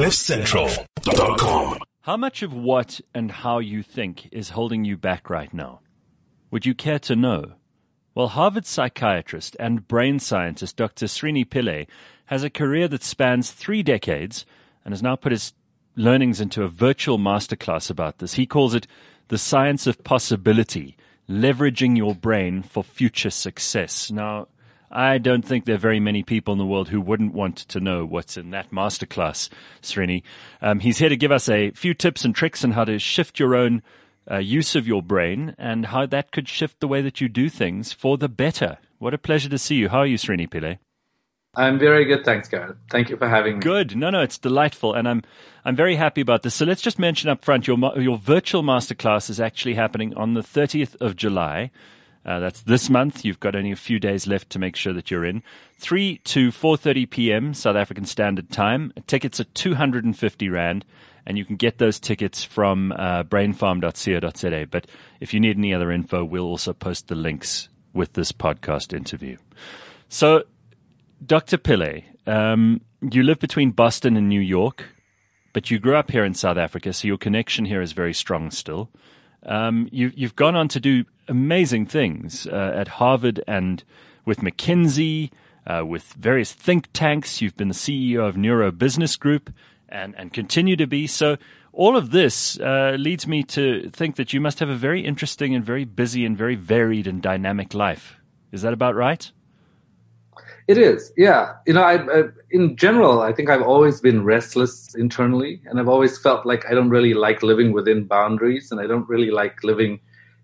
CliffCentral.com. How much of what and how you think is holding you back right now? Would you care to know? Well, Harvard psychiatrist and brain scientist Dr. Srini Pillay has a career that spans three decades and has now put his learnings into a virtual masterclass about this. He calls it the science of possibility, leveraging your brain for future success. Now, I don't think there are very many people in the world who wouldn't want to know what's in that masterclass, Srini. Um, he's here to give us a few tips and tricks on how to shift your own uh, use of your brain and how that could shift the way that you do things for the better. What a pleasure to see you. How are you, Srini Pillay? I'm very good, thanks, Gareth. Thank you for having me. Good. No, no, it's delightful, and I'm I'm very happy about this. So let's just mention up front your your virtual masterclass is actually happening on the 30th of July. Uh, that's this month. You've got only a few days left to make sure that you're in. 3 to 4.30 p.m. South African Standard Time. Tickets are 250 Rand, and you can get those tickets from uh, brainfarm.co.za. But if you need any other info, we'll also post the links with this podcast interview. So, Dr. Pillay, um, you live between Boston and New York, but you grew up here in South Africa, so your connection here is very strong still. Um, you, you've gone on to do amazing things uh, at Harvard and with McKinsey, uh, with various think tanks. You've been the CEO of Neuro Business Group and, and continue to be. So, all of this uh, leads me to think that you must have a very interesting and very busy and very varied and dynamic life. Is that about right? It is, yeah. You know, I, I, in general, I think I've always been restless internally, and I've always felt like I don't really like living within boundaries, and I don't really like living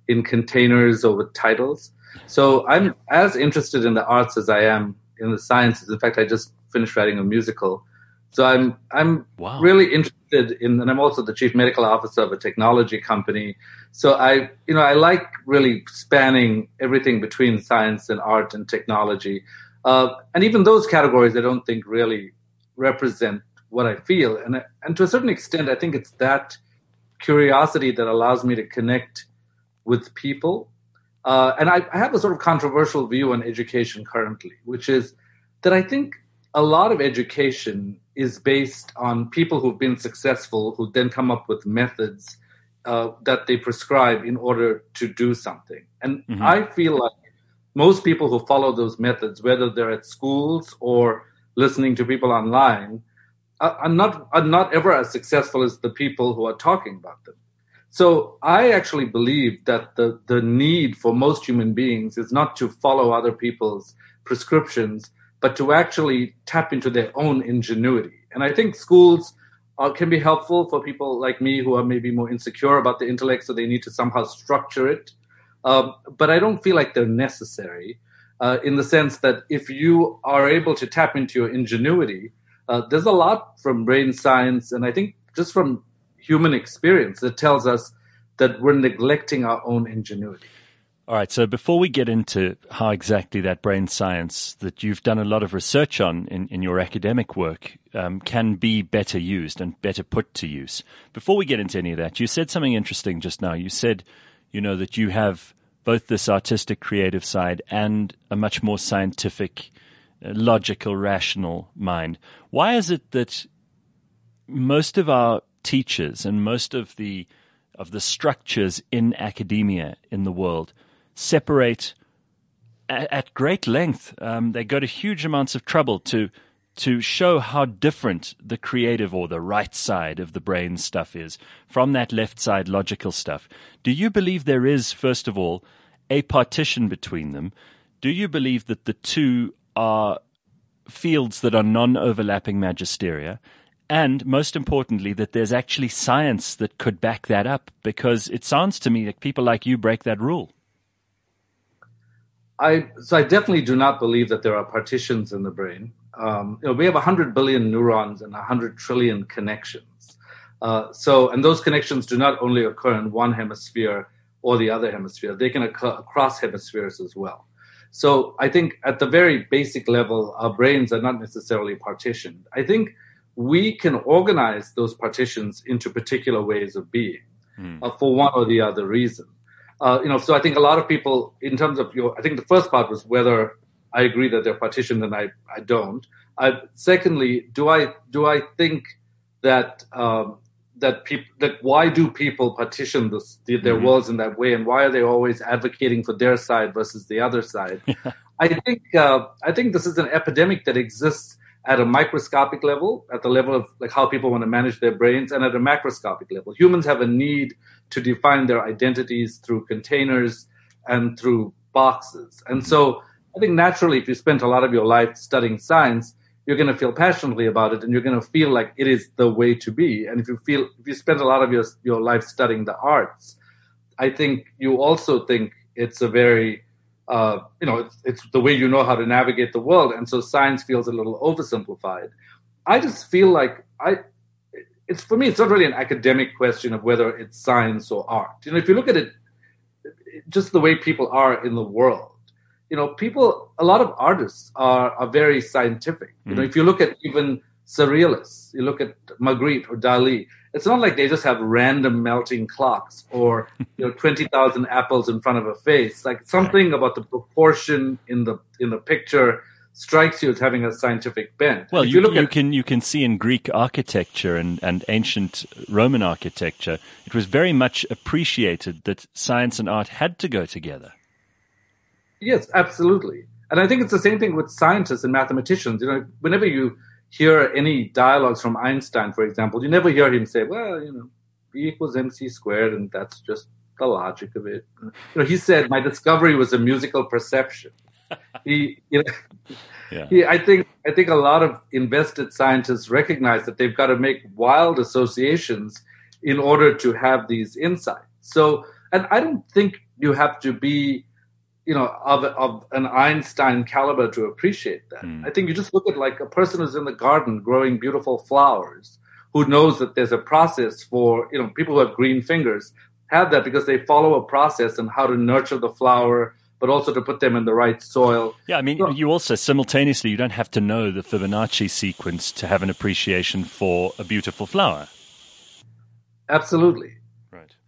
in containers or with titles. So I'm as interested in the arts as I am in the sciences. In fact, I just finished writing a musical. So I'm I'm wow. really interested in, and I'm also the chief medical officer of a technology company. So I, you know, I like really spanning everything between science and art and technology. Uh, and even those categories, I don't think really represent what I feel. And and to a certain extent, I think it's that curiosity that allows me to connect with people. Uh, and I, I have a sort of controversial view on education currently, which is that I think a lot of education is based on people who've been successful who then come up with methods uh, that they prescribe in order to do something. And mm-hmm. I feel like most people who follow those methods, whether they're at schools or listening to people online, are not are not ever as successful as the people who are talking about them. So I actually believe that the, the need for most human beings is not to follow other people's prescriptions, but to actually tap into their own ingenuity. And I think schools can be helpful for people like me who are maybe more insecure about the intellect, so they need to somehow structure it. Um, but I don't feel like they're necessary uh, in the sense that if you are able to tap into your ingenuity, uh, there's a lot from brain science, and I think just from human experience that tells us that we're neglecting our own ingenuity. All right. So before we get into how exactly that brain science that you've done a lot of research on in, in your academic work um, can be better used and better put to use, before we get into any of that, you said something interesting just now. You said, you know, that you have both this artistic, creative side and a much more scientific, uh, logical, rational mind. Why is it that most of our teachers and most of the of the structures in academia in the world separate at, at great length. Um, they go to huge amounts of trouble to to show how different the creative or the right side of the brain stuff is from that left side logical stuff. Do you believe there is, first of all, a partition between them? Do you believe that the two are fields that are non overlapping magisteria? And most importantly, that there's actually science that could back that up because it sounds to me that people like you break that rule. I so I definitely do not believe that there are partitions in the brain. Um, you know, we have 100 billion neurons and 100 trillion connections. Uh, so, and those connections do not only occur in one hemisphere or the other hemisphere; they can occur across hemispheres as well. So, I think at the very basic level, our brains are not necessarily partitioned. I think we can organize those partitions into particular ways of being mm. uh, for one or the other reason. Uh, you know, so I think a lot of people, in terms of your, I think the first part was whether I agree that they're partitioned and I, I don't. I, secondly, do I do I think that um, that people that why do people partition this, their mm-hmm. worlds in that way, and why are they always advocating for their side versus the other side? I think uh, I think this is an epidemic that exists at a microscopic level, at the level of like how people want to manage their brains, and at a macroscopic level. Humans have a need to define their identities through containers and through boxes. And so I think naturally, if you spent a lot of your life studying science, you're going to feel passionately about it and you're going to feel like it is the way to be. And if you feel, if you spend a lot of your, your life studying the arts, I think you also think it's a very uh, you know, it's, it's, the way you know how to navigate the world, and so science feels a little oversimplified. I just feel like I, it's for me, it's not really an academic question of whether it's science or art. You know, if you look at it, just the way people are in the world, you know, people, a lot of artists are are very scientific. Mm-hmm. You know, mm. if you look at even surrealists, you look at Magritte or Dali, it's not like they just have random melting clocks or you know twenty thousand apples in front of a face. Like something about the proportion in the in the picture strikes you as having a scientific bent. Well, you, you, you at, can you can see in Greek architecture and, and ancient Roman architecture, it was very much appreciated that science and art had to go together. Yes, absolutely. And I think it's the same thing with scientists and mathematicians. You know, whenever you hear any dialogues from Einstein, for example, you never hear him say, well, you know, B equals mc squared, and that's just the logic of it. You know, he said, my discovery was a musical perception. he, you know, yeah. he, I think, I think a lot of invested scientists recognize that they've got to make wild associations in order to have these insights. So, and I don't think you have to be you know of of an Einstein caliber to appreciate that. Mm. I think you just look at like a person who's in the garden growing beautiful flowers, who knows that there's a process for you know people who have green fingers have that because they follow a process on how to nurture the flower but also to put them in the right soil. Yeah, I mean, so, you also simultaneously you don't have to know the Fibonacci sequence to have an appreciation for a beautiful flower. Absolutely.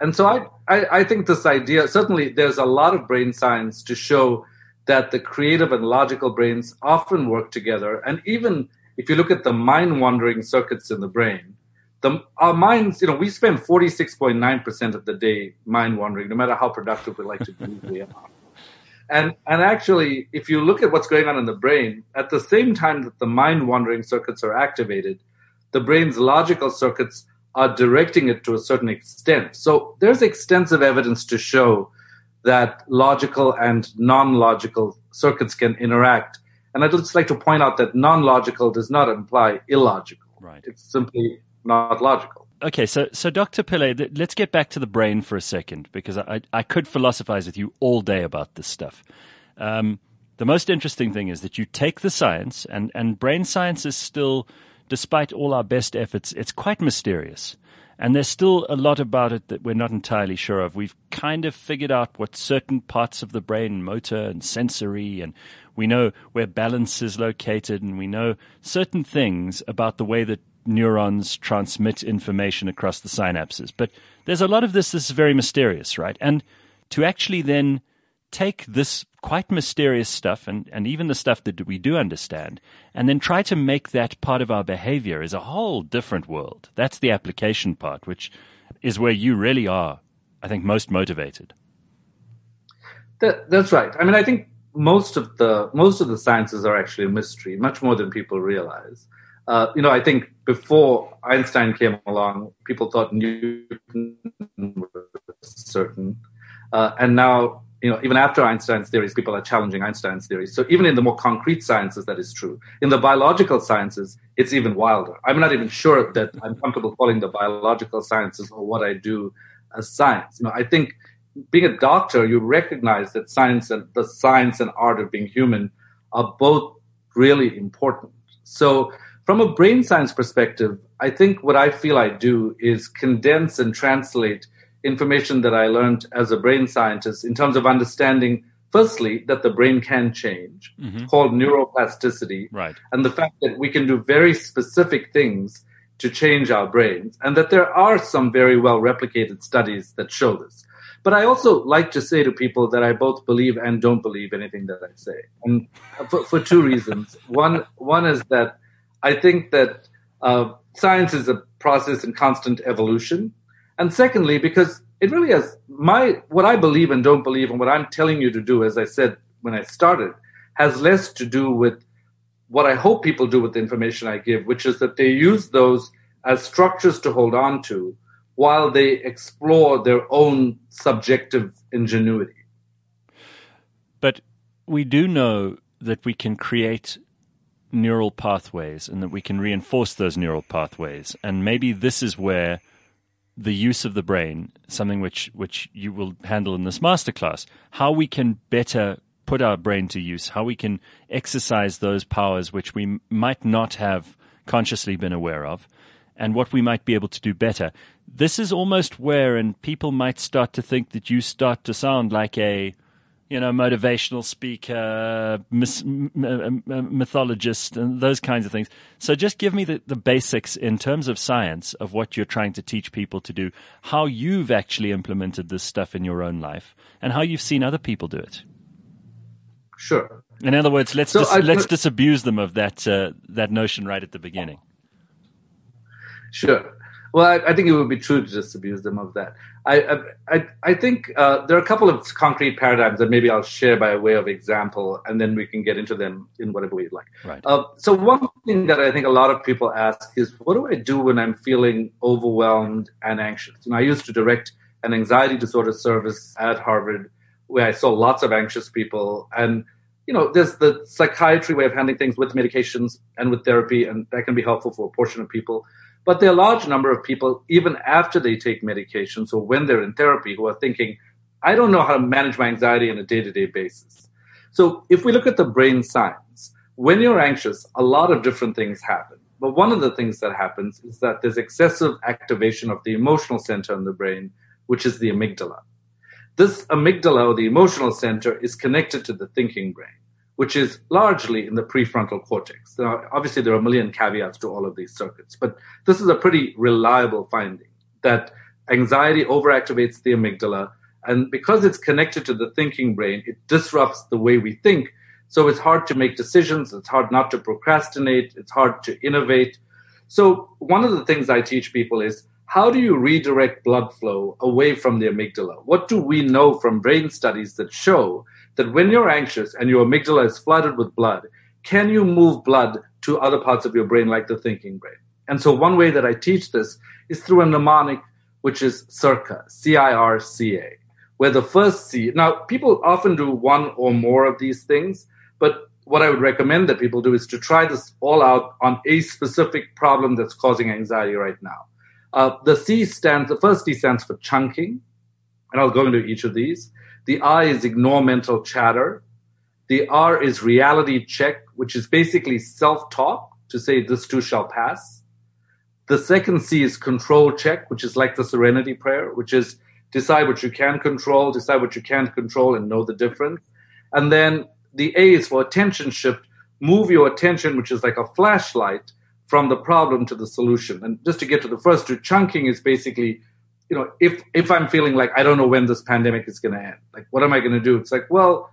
And so I, I, I think this idea, certainly there's a lot of brain science to show that the creative and logical brains often work together. And even if you look at the mind wandering circuits in the brain, the, our minds, you know, we spend 46.9% of the day mind wandering, no matter how productive we like to be. we are. And, and actually, if you look at what's going on in the brain, at the same time that the mind wandering circuits are activated, the brain's logical circuits are directing it to a certain extent. So there's extensive evidence to show that logical and non logical circuits can interact. And I'd just like to point out that non logical does not imply illogical. Right. It's simply not logical. Okay, so so Dr. Pillay, let's get back to the brain for a second because I I could philosophize with you all day about this stuff. Um, the most interesting thing is that you take the science, and and brain science is still despite all our best efforts, it's quite mysterious. And there's still a lot about it that we're not entirely sure of. We've kind of figured out what certain parts of the brain, motor and sensory, and we know where balance is located, and we know certain things about the way that neurons transmit information across the synapses. But there's a lot of this that's very mysterious, right? And to actually then take this quite mysterious stuff and, and even the stuff that we do understand and then try to make that part of our behavior is a whole different world. That's the application part, which is where you really are, I think, most motivated. That, that's right. I mean, I think most of the most of the sciences are actually a mystery, much more than people realize. Uh, you know, I think before Einstein came along, people thought Newton was certain, uh, and now you know, even after Einstein's theories, people are challenging Einstein's theories. So even in the more concrete sciences, that is true. In the biological sciences, it's even wilder. I'm not even sure that I'm comfortable calling the biological sciences or what I do as science. You know, I think being a doctor, you recognize that science and the science and art of being human are both really important. So from a brain science perspective, I think what I feel I do is condense and translate information that I learned as a brain scientist in terms of understanding, firstly, that the brain can change, mm-hmm. called neuroplasticity, right. and the fact that we can do very specific things to change our brains, and that there are some very well replicated studies that show this. But I also like to say to people that I both believe and don't believe anything that I say, and for, for two reasons. One, one is that I think that uh, science is a process in constant evolution. And secondly, because it really has my what I believe and don't believe, and what I'm telling you to do, as I said when I started, has less to do with what I hope people do with the information I give, which is that they use those as structures to hold on to while they explore their own subjective ingenuity. But we do know that we can create neural pathways and that we can reinforce those neural pathways. And maybe this is where the use of the brain, something which, which you will handle in this masterclass, how we can better put our brain to use, how we can exercise those powers which we might not have consciously been aware of, and what we might be able to do better. This is almost where, and people might start to think that you start to sound like a you know, motivational speaker, myth- mythologist, and those kinds of things. So just give me the, the basics in terms of science of what you're trying to teach people to do, how you've actually implemented this stuff in your own life, and how you've seen other people do it. Sure. In other words, let's so dis- I, let's disabuse them of that uh, that notion right at the beginning. Sure. Well, I, I, think it would be true to just abuse them of that. I I, I think uh, there are a couple of concrete paradigms that maybe I'll share by way of example, and then we can get into them in whatever way you'd like. Right. Uh, so one thing that I think a lot of people ask is, what do I do when I'm feeling overwhelmed and anxious? You know, I used to direct an anxiety disorder service at Harvard, where I saw lots of anxious people, and you know, there's the psychiatry way of handling things with medications and with therapy, and that can be helpful for a portion of people. But there are a large number of people, even after they take medications or when they're in therapy, who are thinking, I don't know how to manage my anxiety on a day to day basis. So if we look at the brain science, when you're anxious, a lot of different things happen. But one of the things that happens is that there's excessive activation of the emotional center in the brain, which is the amygdala. This amygdala, or the emotional center, is connected to the thinking brain which is largely in the prefrontal cortex. Now, obviously, there are a million caveats to all of these circuits, but this is a pretty reliable finding that anxiety overactivates the amygdala. And because it's connected to the thinking brain, it disrupts the way we think. So it's hard to make decisions. It's hard not to procrastinate. It's hard to innovate. So one of the things I teach people is how do you redirect blood flow away from the amygdala? What do we know from brain studies that show that when you're anxious and your amygdala is flooded with blood, can you move blood to other parts of your brain like the thinking brain? And so one way that I teach this is through a mnemonic, which is CIRCA, C-I-R-C-A, where the first C, now people often do one or more of these things, but what I would recommend that people do is to try this all out on a specific problem that's causing anxiety right now. Uh, the C stands, the first C stands for chunking, and I'll go into each of these. The I is ignore mental chatter. The R is reality check, which is basically self talk to say this too shall pass. The second C is control check, which is like the serenity prayer, which is decide what you can control, decide what you can't control, and know the difference. And then the A is for attention shift, move your attention, which is like a flashlight, from the problem to the solution. And just to get to the first two, chunking is basically you know, if if I'm feeling like I don't know when this pandemic is going to end, like what am I going to do? It's like, well,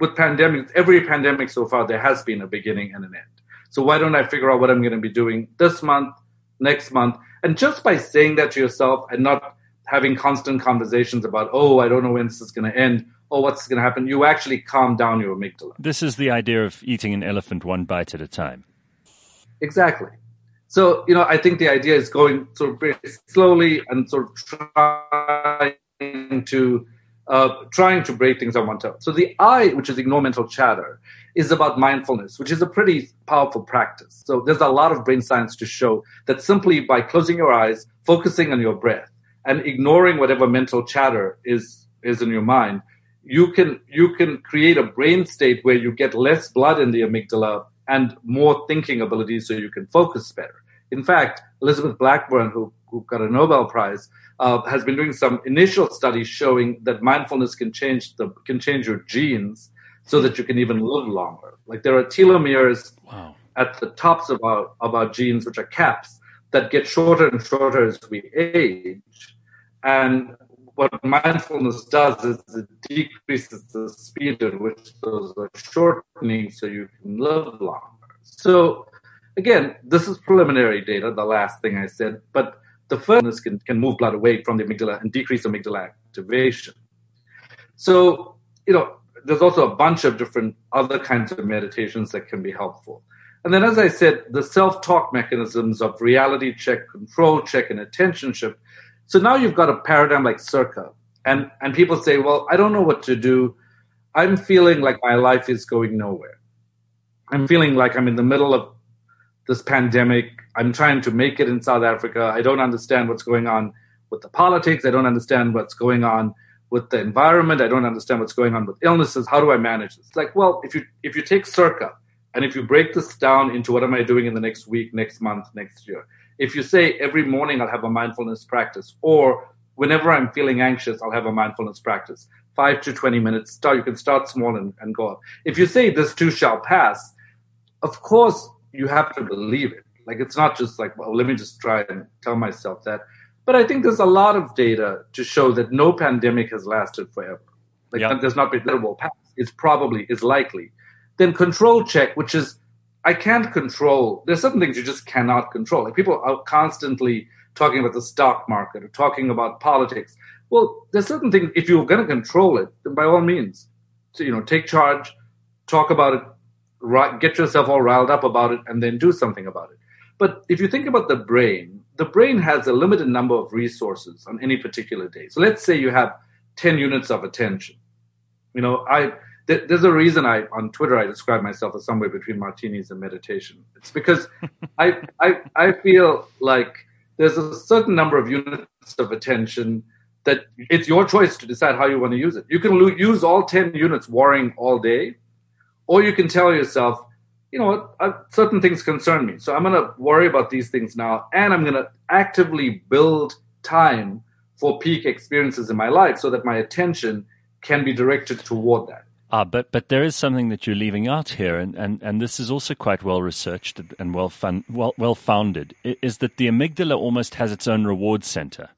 with pandemics, every pandemic so far, there has been a beginning and an end. So why don't I figure out what I'm going to be doing this month, next month, and just by saying that to yourself and not having constant conversations about, oh, I don't know when this is going to end, or what's going to happen, you actually calm down your amygdala. This is the idea of eating an elephant one bite at a time. Exactly. So, you know, I think the idea is going sort of very slowly and sort of trying to uh, trying to break things on one toe. So the I, which is ignore mental chatter, is about mindfulness, which is a pretty powerful practice. So there's a lot of brain science to show that simply by closing your eyes, focusing on your breath, and ignoring whatever mental chatter is is in your mind, you can you can create a brain state where you get less blood in the amygdala and more thinking abilities so you can focus better. In fact, Elizabeth Blackburn, who, who got a Nobel Prize, uh, has been doing some initial studies showing that mindfulness can change the can change your genes so that you can even live longer. Like there are telomeres wow. at the tops of our of our genes, which are caps, that get shorter and shorter as we age. And what mindfulness does is it decreases the speed at which those are shortening so you can live longer. So again, this is preliminary data, the last thing I said, but the first can, can move blood away from the amygdala and decrease amygdala activation. So, you know, there's also a bunch of different other kinds of meditations that can be helpful. And then, as I said, the self talk mechanisms of reality check, control check, and attention shift. So now you've got a paradigm like circa. And, and people say, well, I don't know what to do. I'm feeling like my life is going nowhere. I'm feeling like I'm in the middle of this pandemic. I'm trying to make it in South Africa. I don't understand what's going on with the politics. I don't understand what's going on with the environment. I don't understand what's going on with illnesses. How do I manage this? It's like, well, if you if you take circa and if you break this down into what am I doing in the next week, next month, next year, if you say every morning I'll have a mindfulness practice, or whenever I'm feeling anxious, I'll have a mindfulness practice, five to 20 minutes, start, you can start small and, and go up. If you say this too shall pass, of course you have to believe it. Like it's not just like, well, let me just try and tell myself that. But I think there's a lot of data to show that no pandemic has lasted forever. Like yep. there's not been that will pass. It's probably is likely. Then control check, which is I can't control. There's certain things you just cannot control. Like people are constantly talking about the stock market or talking about politics. Well, there's certain things. If you're going to control it, then by all means, so you know, take charge, talk about it, get yourself all riled up about it, and then do something about it. But if you think about the brain, the brain has a limited number of resources on any particular day. So let's say you have 10 units of attention. You know, I there's a reason I on Twitter I describe myself as somewhere between martinis and meditation. It's because I, I I feel like there's a certain number of units of attention that it's your choice to decide how you want to use it. You can lo- use all 10 units worrying all day, or you can tell yourself, you know what, certain things concern me. So I'm going to worry about these things now, and I'm going to actively build time for peak experiences in my life so that my attention can be directed toward that. Ah, but but there is something that you're leaving out here, and, and, and this is also quite well researched and well fun, well well founded. Is that the amygdala almost has its own reward center,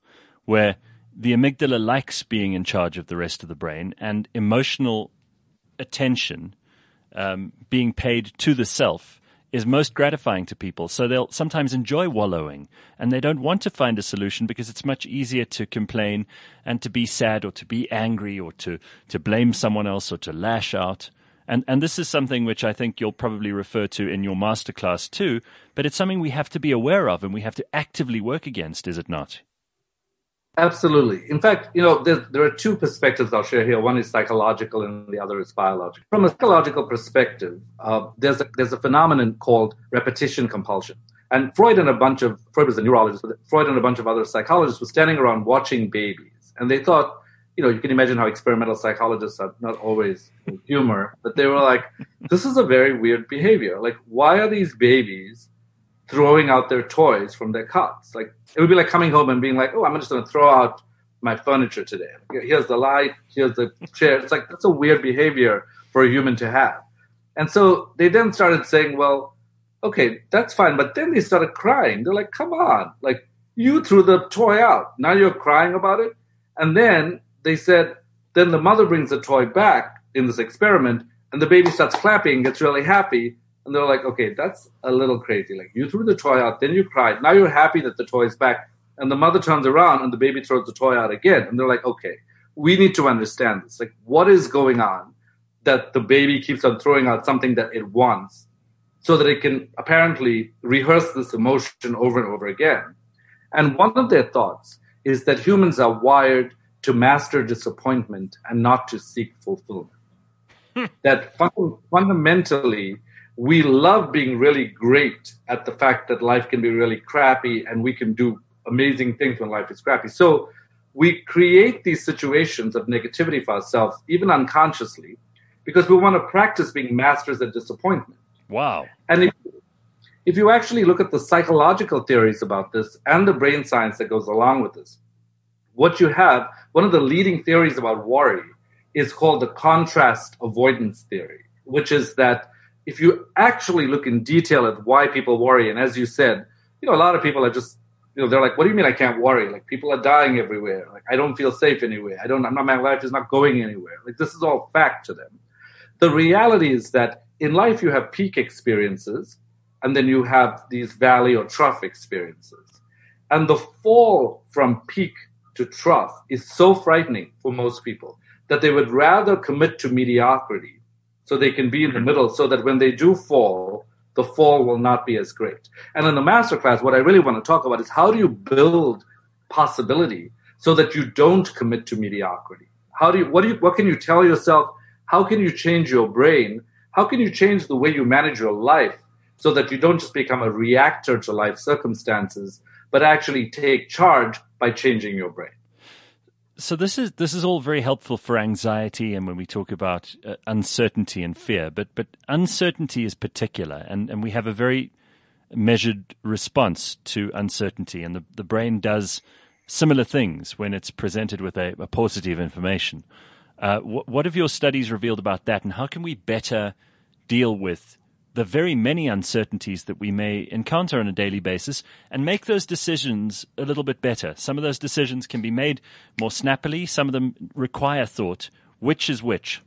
where the amygdala likes being in charge of the rest of the brain, and emotional attention um, being paid to the self is most gratifying to people. So they'll sometimes enjoy wallowing and they don't want to find a solution because it's much easier to complain and to be sad or to be angry or to, to blame someone else or to lash out. And, and this is something which I think you'll probably refer to in your masterclass too, but it's something we have to be aware of and we have to actively work against, is it not? Absolutely. In fact, you know, there, are two perspectives I'll share here. One is psychological, and the other is biological. From a psychological perspective, uh, there's a, there's a phenomenon called repetition compulsion. And Freud and a bunch of Freud was a neurologist, but Freud and a bunch of other psychologists were standing around watching babies, and they thought, you know, you can imagine how experimental psychologists are not always humor, but they were like, this is a very weird behavior. Like, why are these babies throwing out their toys from their cots. Like it would be like coming home and being like, "Oh, I'm just going to throw out my furniture today. Here's the light. Here's the chair." It's like that's a weird behavior for a human to have. And so they then started saying, "Well, okay, that's fine," but then they started crying. They're like, "Come on, like you threw the toy out. Now you're crying about it." And then they said, then the mother brings the toy back in this experiment, and the baby starts clapping, gets really happy, and they're like, okay, that's a little crazy. Like you threw the toy out, then you cried. Now you're happy that the toy is back. And the mother turns around and the baby throws the toy out again. And they're like, okay, we need to understand this. Like, what is going on that the baby keeps on throwing out something that it wants so that it can apparently rehearse this emotion over and over again? And one of their thoughts is that humans are wired to master disappointment and not to seek fulfillment. Hmm. that fun- fundamentally, we love being really great at the fact that life can be really crappy and we can do amazing things when life is crappy. So we create these situations of negativity for ourselves, even unconsciously, because we want to practice being masters at disappointment. Wow. And if, if you actually look at the psychological theories about this and the brain science that goes along with this, what you have, one of the leading theories about worry is called the contrast avoidance theory, which is that if you actually look in detail at why people worry, and as you said, you know, a lot of people are just, you know, they're like, what do you mean I can't worry? Like people are dying everywhere. Like I don't feel safe anywhere. I don't, I'm not, my life is not going anywhere. Like this is all fact to them. The reality is that in life you have peak experiences and then you have these valley or trough experiences. And the fall from peak to trough is so frightening for most people that they would rather commit to mediocrity so they can be in the middle so that when they do fall, the fall will not be as great. And in the masterclass, what I really want to talk about is how do you build possibility so that you don't commit to mediocrity? How do you, what do you, what can you tell yourself? How can you change your brain? How can you change the way you manage your life so that you don't just become a reactor to life circumstances, but actually take charge by changing your brain? So this is this is all very helpful for anxiety and when we talk about uh, uncertainty and fear, but but uncertainty is particular, and and we have a very measured response to uncertainty, and the the brain does similar things when it's presented with a, a positive information. Uh, what, what have your studies revealed about that, and how can we better deal with the very many uncertainties that we may encounter on a daily basis and make those decisions a little bit better. Some of those decisions can be made more snappily, some of them require thought. Which is which?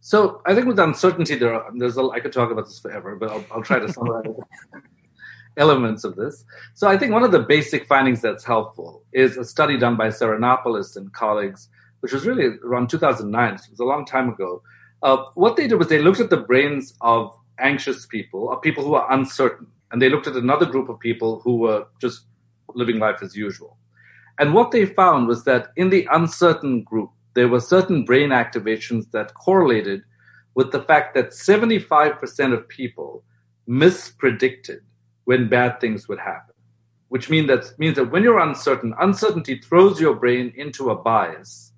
So I think with uncertainty, there are, there's a, I could talk about this forever, but I'll, I'll try to summarize elements of this. So I think one of the basic findings that's helpful is a study done by Sarinopoulos and colleagues, which was really around 2009. So it was a long time ago, uh, what they did was they looked at the brains of anxious people, of people who are uncertain, and they looked at another group of people who were just living life as usual. And what they found was that in the uncertain group, there were certain brain activations that correlated with the fact that 75% of people mispredicted when bad things would happen, which mean that, means that when you're uncertain, uncertainty throws your brain into a bias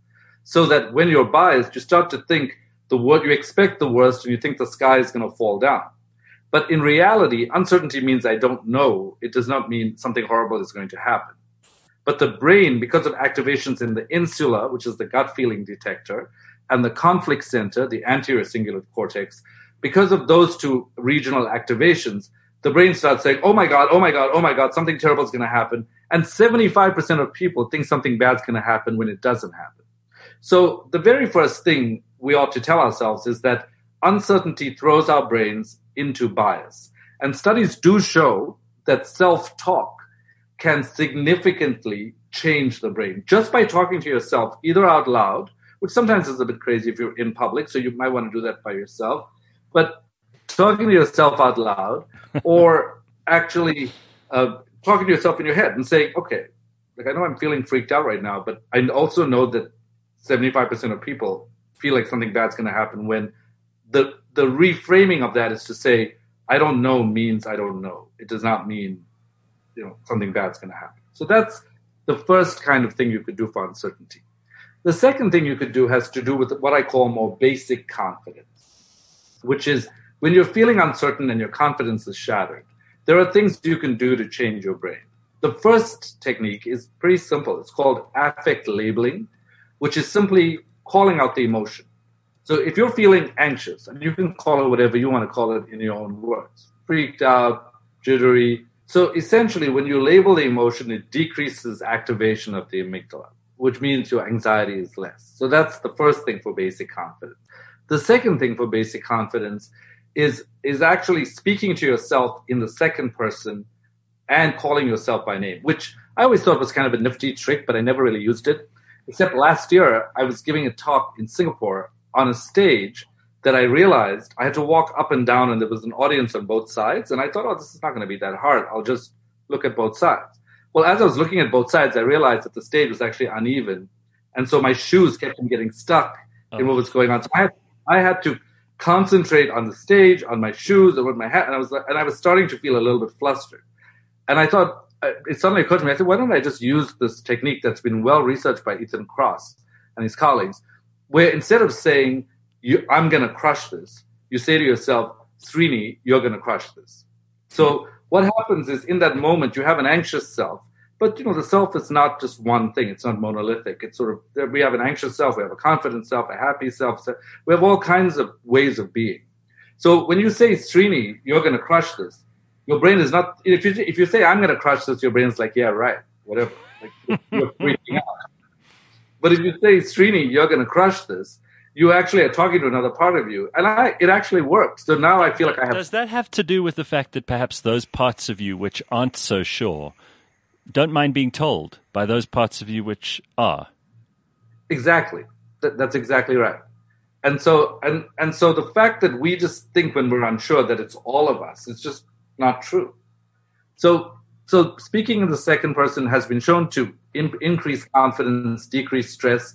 so that when you're biased, you start to think the what you expect the worst and you think the sky is going to fall down. But in reality, uncertainty means I don't know. It does not mean something horrible is going to happen. But the brain, because of activations in the insula, which is the gut feeling detector, and the conflict center, the anterior cingulate cortex, because of those two regional activations, the brain starts saying, oh my God, oh my God, oh my God, something terrible is going to happen. And 75% of people think something bad is going to happen when it doesn't happen. So the very first thing we ought to tell ourselves is that uncertainty throws our brains into bias. And studies do show that self talk can significantly change the brain just by talking to yourself, either out loud, which sometimes is a bit crazy if you're in public, so you might want to do that by yourself, but talking to yourself out loud or actually uh, talking to yourself in your head and saying, okay, like I know I'm feeling freaked out right now, but I also know that 75% of people feel like something bad's going to happen when the the reframing of that is to say I don't know means I don't know. It does not mean you know something bad's going to happen. So that's the first kind of thing you could do for uncertainty. The second thing you could do has to do with what I call more basic confidence, which is when you're feeling uncertain and your confidence is shattered, there are things you can do to change your brain. The first technique is pretty simple. It's called affect labeling, which is simply calling out the emotion. So if you're feeling anxious, and you can call it whatever you want to call it in your own words, freaked out, jittery. So essentially, when you label the emotion, it decreases activation of the amygdala, which means your anxiety is less. So that's the first thing for basic confidence. The second thing for basic confidence is, is actually speaking to yourself in the second person and calling yourself by name, which I always thought was kind of a nifty trick, but I never really used it. Except last year, I was giving a talk in Singapore on a stage that I realized I had to walk up and down, and there was an audience on both sides. And I thought, oh, this is not going to be that hard. I'll just look at both sides. Well, as I was looking at both sides, I realized that the stage was actually uneven. And so my shoes kept on getting stuck oh. in what was going on. So I had, I had to concentrate on the stage, on my shoes, and with my hat. And I was, and I was starting to feel a little bit flustered. And I thought, it suddenly occurred to me, I said, why don't I just use this technique that's been well researched by Ethan Kross and his colleagues, where instead of saying, I'm going to crush this, you say to yourself, Srini, you're going to crush this. So what happens is in that moment, you have an anxious self, but you know, the self is not just one thing. It's not monolithic. It's sort of, we have an anxious self, we have a confident self, a happy self. We have all kinds of ways of being. So when you say, Srini, you're going to crush this, your brain is not. If you if you say I'm going to crush this, your brain's like, yeah, right, whatever. Like, you're freaking out. But if you say Srini, you're going to crush this, you actually are talking to another part of you. And I, it actually works. So now I feel like I have. Does that have to do with the fact that perhaps those parts of you which aren't so sure don't mind being told by those parts of you which are? Exactly. That, that's exactly right. And so, and, and so the fact that we just think when we're unsure that it's all of us, it's just not true. So, so speaking in the second person has been shown to in, increase confidence, decrease stress,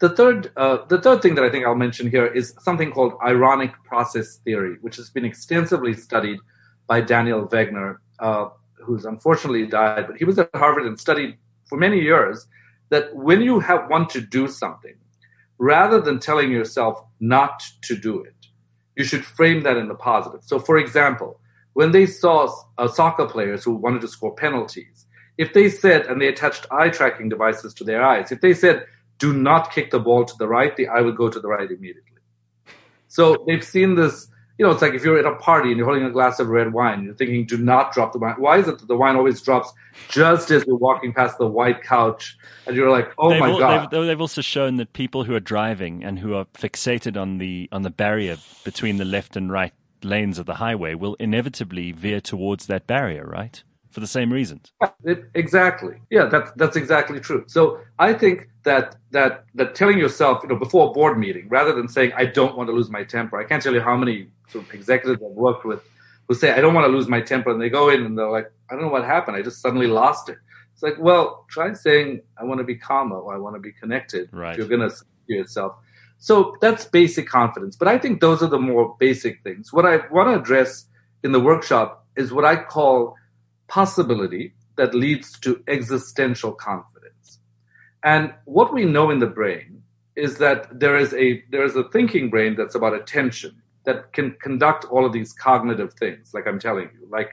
the third, uh, the third thing that I think I'll mention here is something called ironic process theory, which has been extensively studied by Daniel Wegner, uh, who's unfortunately died, but he was at Harvard and studied for many years that when you have, want to do something, rather than telling yourself not to do it, you should frame that in the positive. So, for example, when they saw uh, soccer players who wanted to score penalties, if they said, and they attached eye tracking devices to their eyes, if they said, do not kick the ball to the right, the eye will go to the right immediately. So they've seen this, you know, it's like if you're at a party and you're holding a glass of red wine, you're thinking, do not drop the wine. Why is it that the wine always drops just as you're walking past the white couch and you're like, oh they've my all, God. They've, they've, also shown that people who are driving and who are fixated on the, on the barrier between the left and right lanes of the highway will inevitably veer towards that barrier, right? For the same reasons. It, exactly. Yeah, that's that's exactly true. So I think that that that telling yourself, you know, before a board meeting, rather than saying I don't want to lose my temper. I can't tell you how many sort of executives I've worked with who say I don't want to lose my temper, and they go in and they're like, I don't know what happened. I just suddenly lost it. It's like, well, try saying I want to be calmer or I want to be connected. Right. You're going to yourself. So that's basic confidence. But I think those are the more basic things. What I want to address in the workshop is what I call possibility that leads to existential confidence. And what we know in the brain is that there is a there is a thinking brain that's about attention that can conduct all of these cognitive things, like I'm telling you, like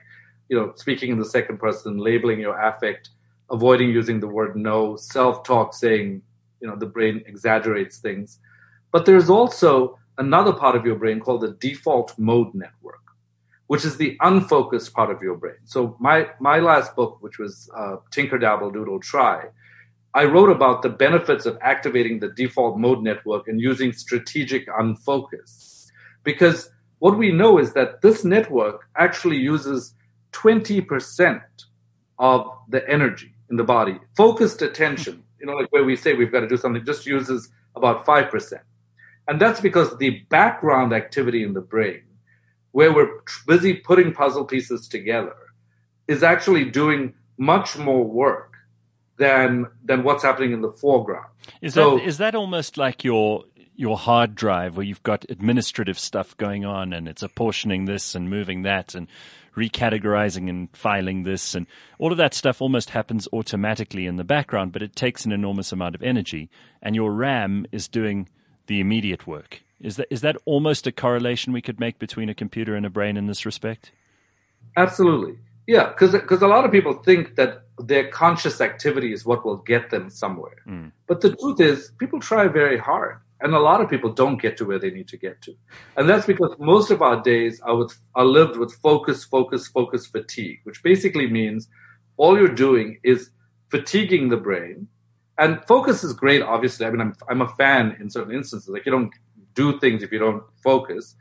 you know, speaking in the second person, labeling your affect, avoiding using the word no, self-talk, saying, you know, the brain exaggerates things. But there's also another part of your brain called the default mode network which is the unfocused part of your brain. So my my last book, which was uh, Tinker Dabble Doodle Try, I wrote about the benefits of activating the default mode network and using strategic unfocus, because what we know is that this network actually uses 20% of the energy in the body. Focused attention, you know, like where we say we've got to do something, just uses about 5%. And that's because the background activity in the brain where we're busy putting puzzle pieces together is actually doing much more work than than what's happening in the foreground. Is so, that is that almost like your your hard drive where you've got administrative stuff going on and it's apportioning this and moving that and recategorizing and filing this and all of that stuff almost happens automatically in the background, but it takes an enormous amount of energy and your RAM is doing the immediate work. Is that is that almost a correlation we could make between a computer and a brain in this respect? Absolutely. Yeah, because a lot of people think that their conscious activity is what will get them somewhere. Mm. But the truth is, people try very hard, and a lot of people don't get to where they need to get to, and that's because most of our days are with are lived with focus, focus, focus fatigue, which basically means all you're doing is fatiguing the brain. And focus is great, obviously. I mean, I'm I'm a fan in certain instances. Like you don't do things if you don't focus.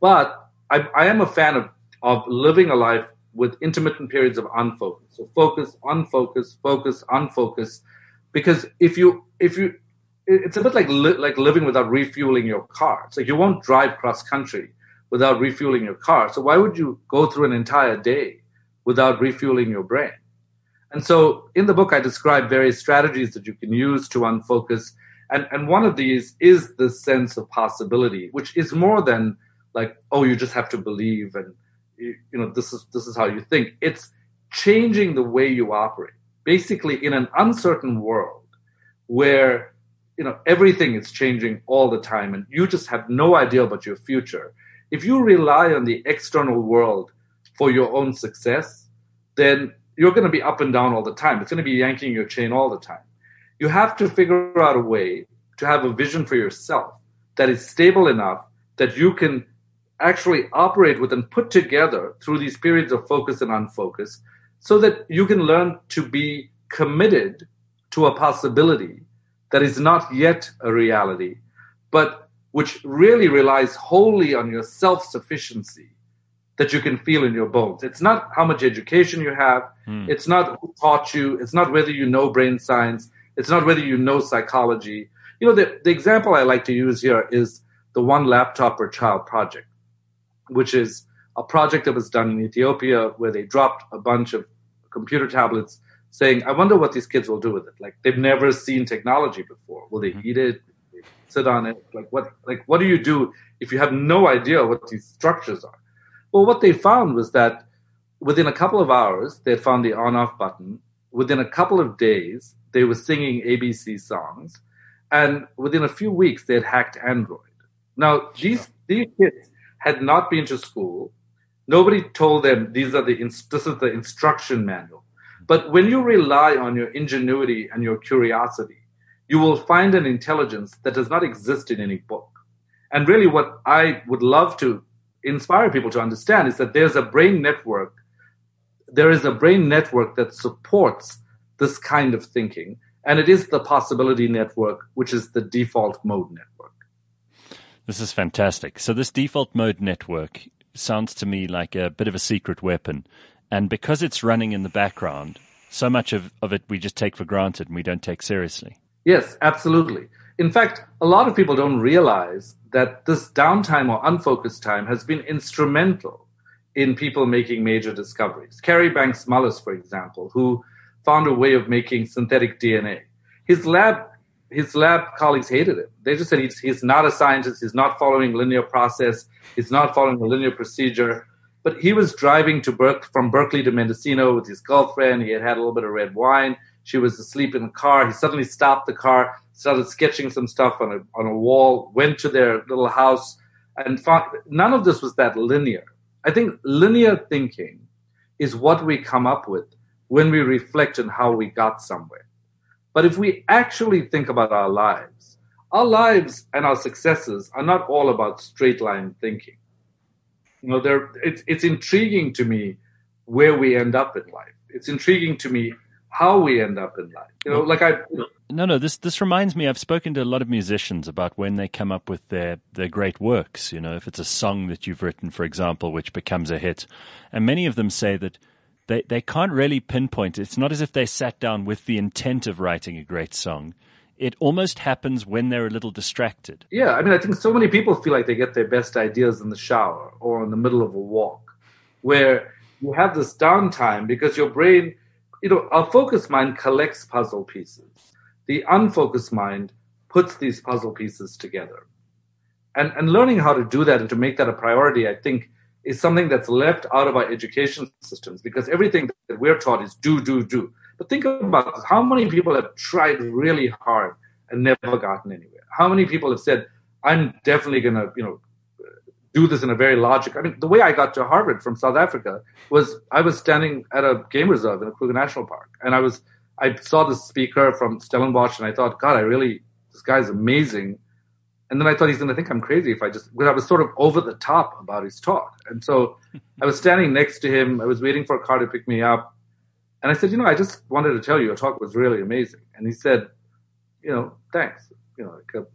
But I, I am a fan of, of living a life with intermittent periods of unfocus. So focus, unfocus, focus, unfocus. Because if you if you it's a bit like li- like living without refueling your car. So you won't drive cross country without refueling your car. So why would you go through an entire day without refueling your brain? And so in the book, I describe various strategies that you can use to unfocus and, and one of these is the sense of possibility, which is more than like, oh, you just have to believe and you, you know, this is this is how you think. It's changing the way you operate. Basically, in an uncertain world where you know everything is changing all the time and you just have no idea about your future if you rely on the external world for your own success then you're going to be up and down all the time. It's going to be yanking your chain all the time. You have to figure out a way to have a vision for yourself that is stable enough that you can actually operate with and put together through these periods of focus and unfocus so that you can learn to be committed to a possibility that is not yet a reality, but which really relies wholly on your self sufficiency that you can feel in your bones. It's not how much education you have. Hmm. It's not who taught you. It's not whether you know brain science. It's not whether you know psychology. You know, the, the example I like to use here is the One Laptop Per Child project, which is a project that was done in Ethiopia where they dropped a bunch of computer tablets saying, I wonder what these kids will do with it. Like they've never seen technology before. Will they mm-hmm. eat it? Sit on it? Like what like what do you do if you have no idea what these structures are? Well, what they found was that within a couple of hours, they found the on off button. Within a couple of days, they were singing ABC songs. And within a few weeks, they had hacked Android. Now, these, these kids had not been to school. Nobody told them these are the, this is the instruction manual. But when you rely on your ingenuity and your curiosity, you will find an intelligence that does not exist in any book. And really, what I would love to inspire people to understand is that there's a brain network. There is a brain network that supports this kind of thinking, and it is the possibility network, which is the default mode network. This is fantastic. So, this default mode network sounds to me like a bit of a secret weapon. And because it's running in the background, so much of, of it we just take for granted and we don't take seriously. Yes, absolutely. In fact, a lot of people don't realize that this downtime or unfocused time has been instrumental in people making major discoveries. Kary Banks Mullis, for example, who found a way of making synthetic DNA. His lab, his lab colleagues hated it. They just said he's, he's not a scientist. He's not following linear process. He's not following the linear procedure. But he was driving to Ber- from Berkeley to Mendocino with his girlfriend. He had had a little bit of red wine. She was asleep in the car. He suddenly stopped the car, started sketching some stuff on a on a wall, went to their little house, and found none of this was that linear. I think linear thinking is what we come up with when we reflect on how we got somewhere. But if we actually think about our lives, our lives and our successes are not all about straight line thinking. You know, there it's, it's intriguing to me where we end up in life. It's intriguing to me how we end up in life. You know, like I. No, no. This this reminds me. I've spoken to a lot of musicians about when they come up with their their great works. You know, if it's a song that you've written, for example, which becomes a hit, and many of them say that they they can't really pinpoint. It's not as if they sat down with the intent of writing a great song. It almost happens when they're a little distracted. Yeah, I mean, I think so many people feel like they get their best ideas in the shower or in the middle of a walk, where you have this downtime because your brain you know, our focused mind collects puzzle pieces. The unfocused mind puts these puzzle pieces together. And, and learning how to do that and to make that a priority, I think, is something that's left out of our education systems because everything that we're taught is do, do, do. But think about this. how many people have tried really hard and never gotten anywhere? How many people have said, I'm definitely going to, you know, do this in a very logical. I mean, the way I got to Harvard from South Africa was I was standing at a game reserve in a Kruger National Park, and I was I saw this speaker from Stellenbosch, and I thought, God, I really this guy's amazing. And then I thought he's going to think I'm crazy if I just because I was sort of over the top about his talk, and so I was standing next to him. I was waiting for a car to pick me up, and I said, you know, I just wanted to tell you your talk was really amazing. And he said, you know, thanks, you know, like a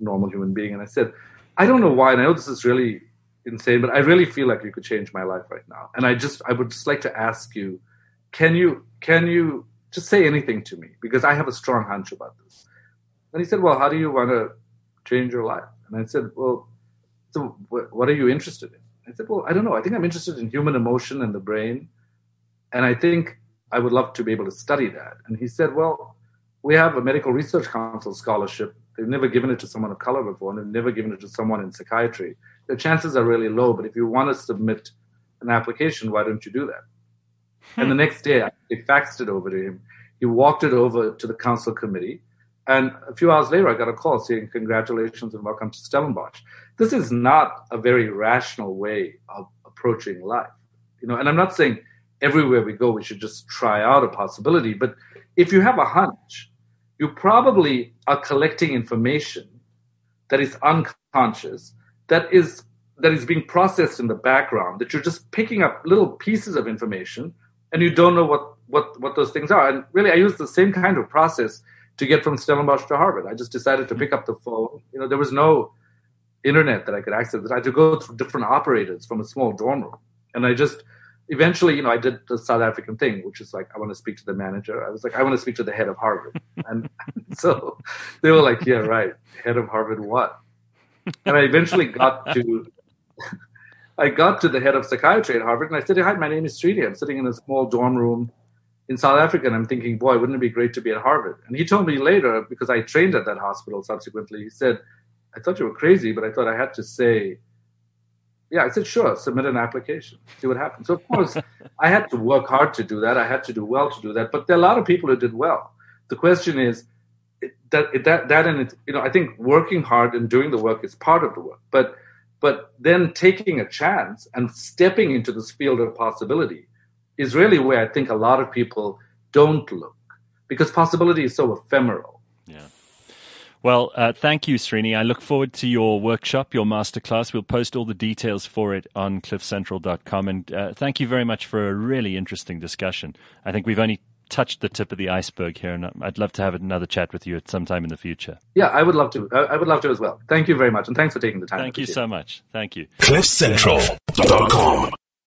normal human being. And I said, I don't know why, and I know this is really insane, but I really feel like you could change my life right now. And I just, I would just like to ask you, can you, can you just say anything to me? Because I have a strong hunch about this. And he said, well, how do you want to change your life? And I said, well, so what are you interested in? I said, well, I don't know. I think I'm interested in human emotion and the brain. And I think I would love to be able to study that. And he said, well, we have a medical research council scholarship They've never given it to someone of color before, and they've never given it to someone in psychiatry. The chances are really low, but if you want to submit an application, why don't you do that? And the next day, I faxed it over to him. He walked it over to the council committee. And a few hours later, I got a call saying, Congratulations and welcome to Stellenbosch. This is not a very rational way of approaching life. You know, and I'm not saying everywhere we go, we should just try out a possibility, but if you have a hunch, you probably are collecting information that is unconscious, that is that is being processed in the background, that you're just picking up little pieces of information and you don't know what, what, what those things are. And really I used the same kind of process to get from Stellenbosch to Harvard. I just decided to pick up the phone. You know, there was no internet that I could access. I had to go through different operators from a small dorm room, and I just eventually, you know, I did the South African thing, which is like, I want to speak to the manager. I was like, I want to speak to the head of Harvard. and so they were like, yeah, right. Head of Harvard, what? And I eventually got to, I got to the head of psychiatry at Harvard and I said, hi, my name is Srini. I'm sitting in a small dorm room in South Africa and I'm thinking, boy, wouldn't it be great to be at Harvard? And he told me later, because I trained at that hospital subsequently, he said, I thought you were crazy, but I thought I had to say yeah, I said, sure, submit an application, see what happens. So, of course, I had to work hard to do that. I had to do well to do that. But there are a lot of people who did well. The question is that, that, that and it, you know, I think working hard and doing the work is part of the work. But, but then taking a chance and stepping into this field of possibility is really where I think a lot of people don't look because possibility is so ephemeral Yeah. well, uh, thank you, Srini. I look forward to your workshop, your masterclass. We'll post all the details for it on cliffcentral.com. And uh, thank you very much for a really interesting discussion. I think we've only touched the tip of the iceberg here, and I'd love to have another chat with you at some time in the future. Yeah, I would love to. I would love to as well. Thank you very much, and thanks for taking the time. Thank you so much. Thank you. CliffCentral.com